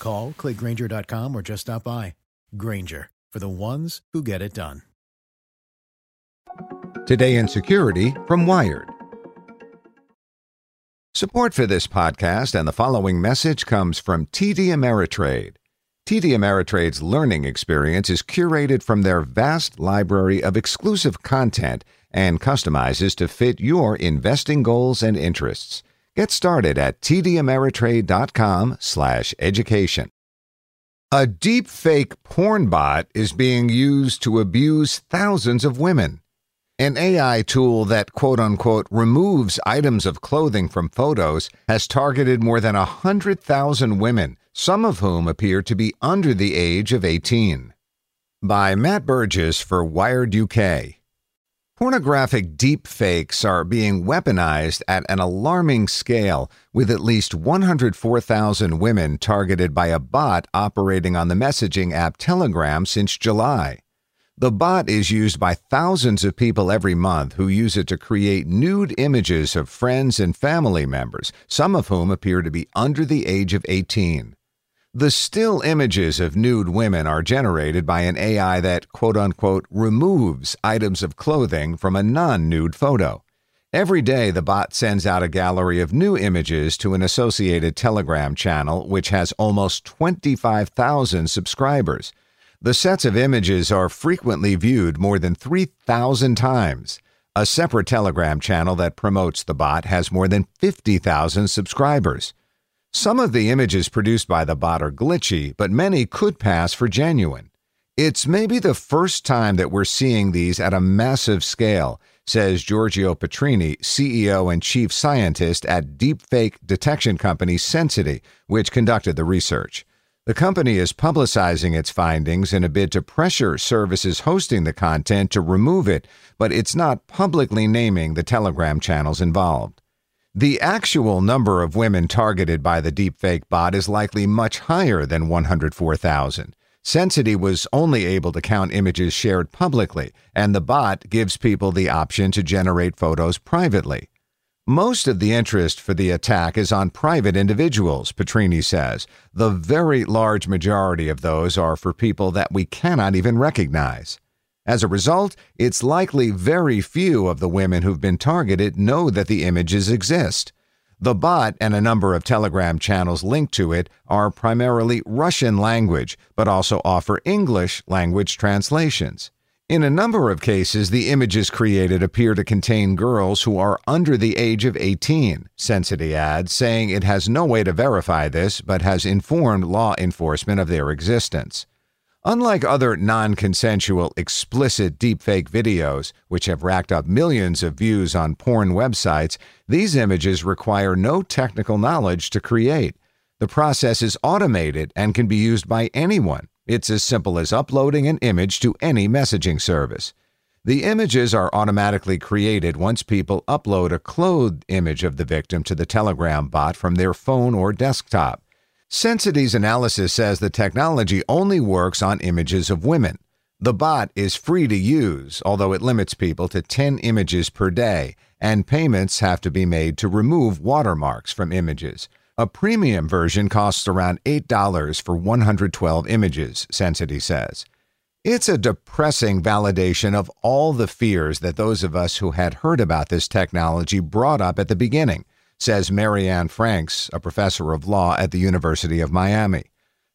Call, clickgrainger.com, or just stop by. Grainger, for the ones who get it done. Today in Security from Wired. Support for this podcast and the following message comes from TD Ameritrade. TD Ameritrade's learning experience is curated from their vast library of exclusive content and customizes to fit your investing goals and interests. Get started at tdameritrade.com/education. A deep fake porn bot is being used to abuse thousands of women. An AI tool that quote unquote removes items of clothing from photos has targeted more than 100,000 women, some of whom appear to be under the age of 18. By Matt Burgess for Wired UK. Pornographic deepfakes are being weaponized at an alarming scale, with at least 104,000 women targeted by a bot operating on the messaging app Telegram since July. The bot is used by thousands of people every month who use it to create nude images of friends and family members, some of whom appear to be under the age of 18. The still images of nude women are generated by an AI that, quote unquote, removes items of clothing from a non nude photo. Every day, the bot sends out a gallery of new images to an associated Telegram channel, which has almost 25,000 subscribers. The sets of images are frequently viewed more than 3,000 times. A separate Telegram channel that promotes the bot has more than 50,000 subscribers. Some of the images produced by the bot are glitchy, but many could pass for genuine. It's maybe the first time that we're seeing these at a massive scale, says Giorgio Patrini, CEO and chief scientist at deepfake detection company Sensity, which conducted the research. The company is publicizing its findings in a bid to pressure services hosting the content to remove it, but it's not publicly naming the Telegram channels involved. The actual number of women targeted by the deepfake bot is likely much higher than 104,000. Sensity was only able to count images shared publicly, and the bot gives people the option to generate photos privately. Most of the interest for the attack is on private individuals, Patrini says. The very large majority of those are for people that we cannot even recognize. As a result, it's likely very few of the women who've been targeted know that the images exist. The bot and a number of Telegram channels linked to it are primarily Russian language, but also offer English language translations. In a number of cases, the images created appear to contain girls who are under the age of 18, Sensity adds, saying it has no way to verify this, but has informed law enforcement of their existence. Unlike other non consensual, explicit deepfake videos, which have racked up millions of views on porn websites, these images require no technical knowledge to create. The process is automated and can be used by anyone. It's as simple as uploading an image to any messaging service. The images are automatically created once people upload a clothed image of the victim to the Telegram bot from their phone or desktop. Sensity's analysis says the technology only works on images of women. The bot is free to use, although it limits people to 10 images per day, and payments have to be made to remove watermarks from images. A premium version costs around $8 for 112 images, Sensity says. It's a depressing validation of all the fears that those of us who had heard about this technology brought up at the beginning, says Mary Anne Franks, a professor of law at the University of Miami.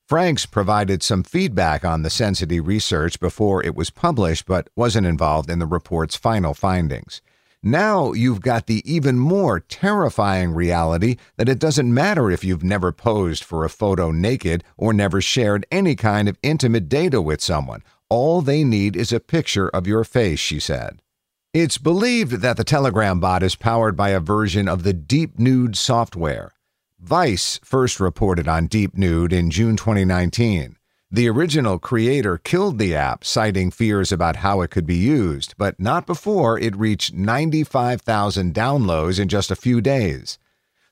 Franks provided some feedback on the Sensity research before it was published, but wasn't involved in the report's final findings. Now you've got the even more terrifying reality that it doesn't matter if you've never posed for a photo naked or never shared any kind of intimate data with someone. All they need is a picture of your face, she said. It's believed that the Telegram bot is powered by a version of the Deep Nude software. Vice first reported on Deep Nude in June 2019. The original creator killed the app, citing fears about how it could be used, but not before it reached 95,000 downloads in just a few days.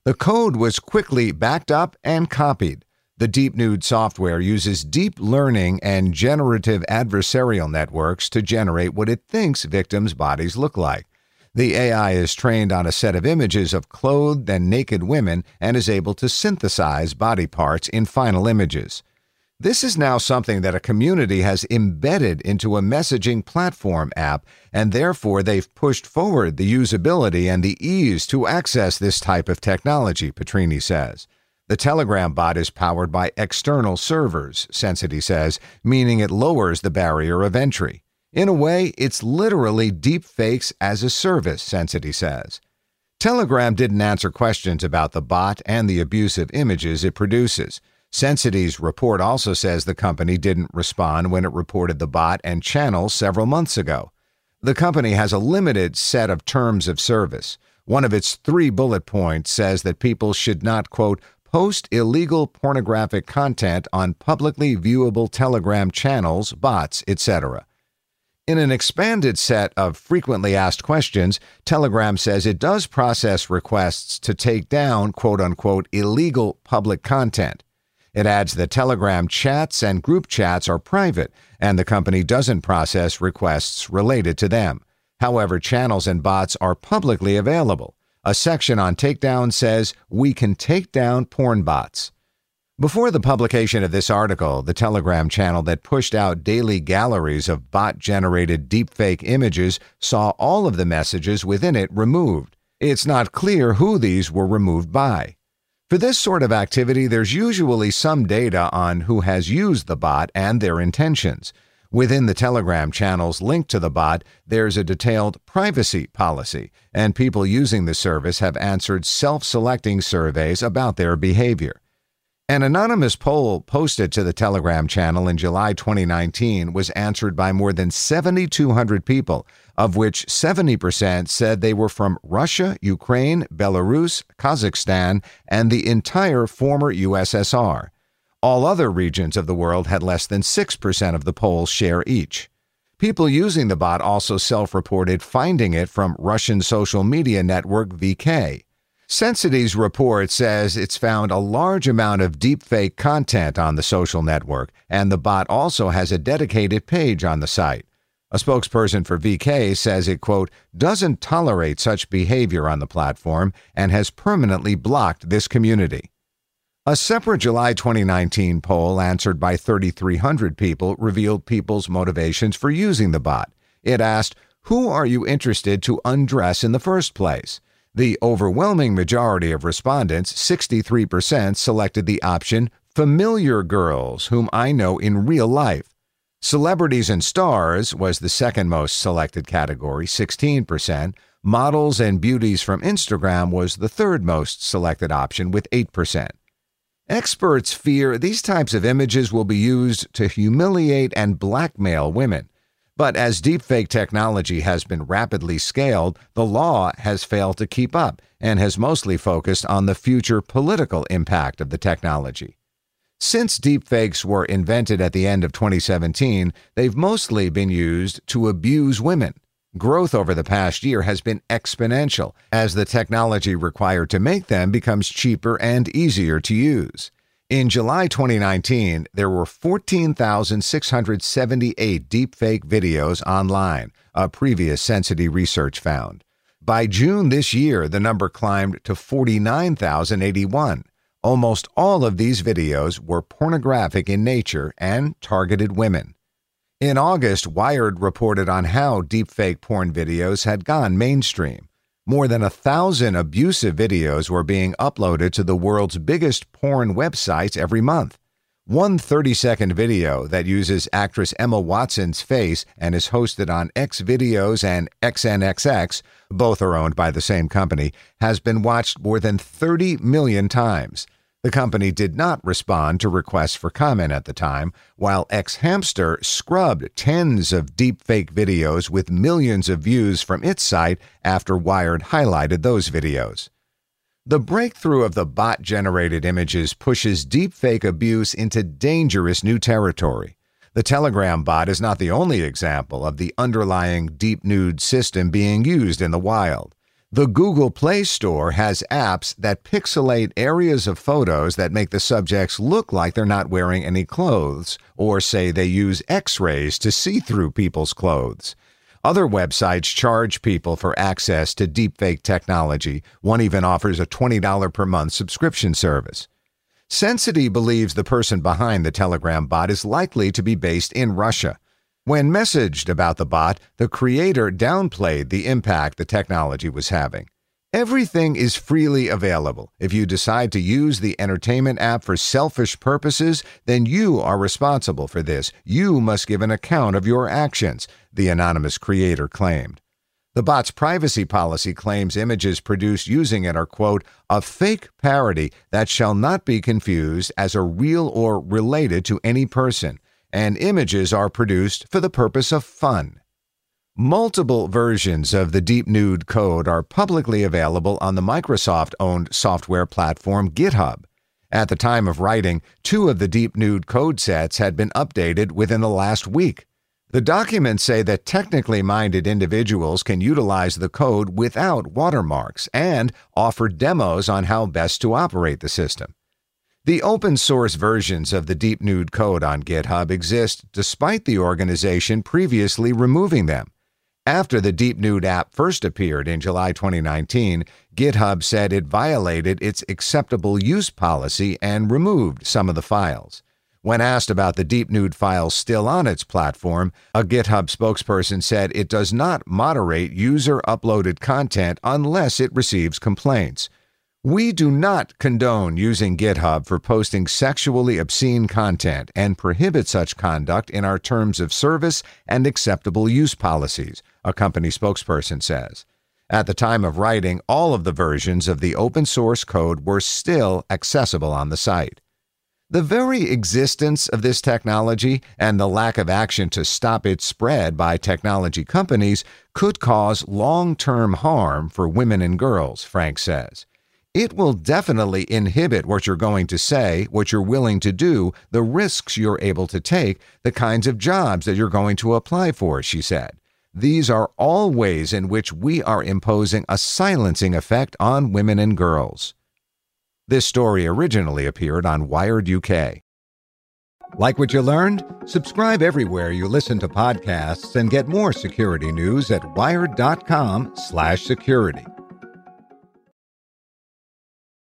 The code was quickly backed up and copied. The Deep Nude software uses deep learning and generative adversarial networks to generate what it thinks victims' bodies look like. The AI is trained on a set of images of clothed and naked women and is able to synthesize body parts in final images. This is now something that a community has embedded into a messaging platform app, and therefore they've pushed forward the usability and the ease to access this type of technology, Patrini says. The Telegram bot is powered by external servers, Sensity says, meaning it lowers the barrier of entry. In a way, it's literally deep fakes as a service, Sensity says. Telegram didn't answer questions about the bot and the abusive images it produces. Sensity's report also says the company didn't respond when it reported the bot and channel several months ago. The company has a limited set of terms of service. One of its three bullet points says that people should not, quote, post illegal pornographic content on publicly viewable Telegram channels, bots, etc. In an expanded set of frequently asked questions, Telegram says it does process requests to take down quote unquote illegal public content. It adds that Telegram chats and group chats are private, and the company doesn't process requests related to them. However, channels and bots are publicly available. A section on takedown says we can take down porn bots. Before the publication of this article, the Telegram channel that pushed out daily galleries of bot generated deepfake images saw all of the messages within it removed. It's not clear who these were removed by. For this sort of activity, there's usually some data on who has used the bot and their intentions. Within the Telegram channels linked to the bot, there's a detailed privacy policy, and people using the service have answered self selecting surveys about their behavior. An anonymous poll posted to the Telegram channel in July 2019 was answered by more than 7,200 people, of which 70% said they were from Russia, Ukraine, Belarus, Kazakhstan, and the entire former USSR. All other regions of the world had less than 6% of the poll's share each. People using the bot also self reported finding it from Russian social media network VK. Sensity's report says it's found a large amount of deepfake content on the social network, and the bot also has a dedicated page on the site. A spokesperson for VK says it, quote, doesn't tolerate such behavior on the platform and has permanently blocked this community. A separate July 2019 poll answered by 3,300 people revealed people's motivations for using the bot. It asked, Who are you interested to undress in the first place? The overwhelming majority of respondents, 63%, selected the option familiar girls whom I know in real life. Celebrities and stars was the second most selected category, 16%. Models and beauties from Instagram was the third most selected option with 8%. Experts fear these types of images will be used to humiliate and blackmail women. But as deepfake technology has been rapidly scaled, the law has failed to keep up and has mostly focused on the future political impact of the technology. Since deepfakes were invented at the end of 2017, they've mostly been used to abuse women. Growth over the past year has been exponential as the technology required to make them becomes cheaper and easier to use. In July 2019, there were 14,678 deepfake videos online, a previous Sensity research found. By June this year, the number climbed to 49,081. Almost all of these videos were pornographic in nature and targeted women. In August, Wired reported on how deepfake porn videos had gone mainstream. More than a thousand abusive videos were being uploaded to the world's biggest porn websites every month. One 30 second video that uses actress Emma Watson's face and is hosted on XVideos and XNXX, both are owned by the same company, has been watched more than 30 million times. The company did not respond to requests for comment at the time, while xHamster scrubbed tens of deepfake videos with millions of views from its site after Wired highlighted those videos. The breakthrough of the bot generated images pushes deepfake abuse into dangerous new territory. The Telegram bot is not the only example of the underlying deep nude system being used in the wild. The Google Play Store has apps that pixelate areas of photos that make the subjects look like they're not wearing any clothes, or say they use x rays to see through people's clothes. Other websites charge people for access to deepfake technology. One even offers a $20 per month subscription service. Sensity believes the person behind the Telegram bot is likely to be based in Russia. When messaged about the bot, the creator downplayed the impact the technology was having. Everything is freely available. If you decide to use the entertainment app for selfish purposes, then you are responsible for this. You must give an account of your actions, the anonymous creator claimed. The bot's privacy policy claims images produced using it are, quote, a fake parody that shall not be confused as a real or related to any person and images are produced for the purpose of fun. Multiple versions of the Deep Nude code are publicly available on the Microsoft owned software platform GitHub. At the time of writing, two of the Deep Nude code sets had been updated within the last week. The documents say that technically minded individuals can utilize the code without watermarks and offer demos on how best to operate the system. The open source versions of the Deep Nude code on GitHub exist despite the organization previously removing them. After the Deep Nude app first appeared in July 2019, GitHub said it violated its acceptable use policy and removed some of the files. When asked about the Deep Nude files still on its platform, a GitHub spokesperson said it does not moderate user uploaded content unless it receives complaints. We do not condone using GitHub for posting sexually obscene content and prohibit such conduct in our terms of service and acceptable use policies, a company spokesperson says. At the time of writing, all of the versions of the open source code were still accessible on the site. The very existence of this technology and the lack of action to stop its spread by technology companies could cause long term harm for women and girls, Frank says. It will definitely inhibit what you're going to say, what you're willing to do, the risks you're able to take, the kinds of jobs that you're going to apply for, she said. These are all ways in which we are imposing a silencing effect on women and girls. This story originally appeared on Wired UK. Like what you learned? Subscribe everywhere you listen to podcasts and get more security news at wired.com/security.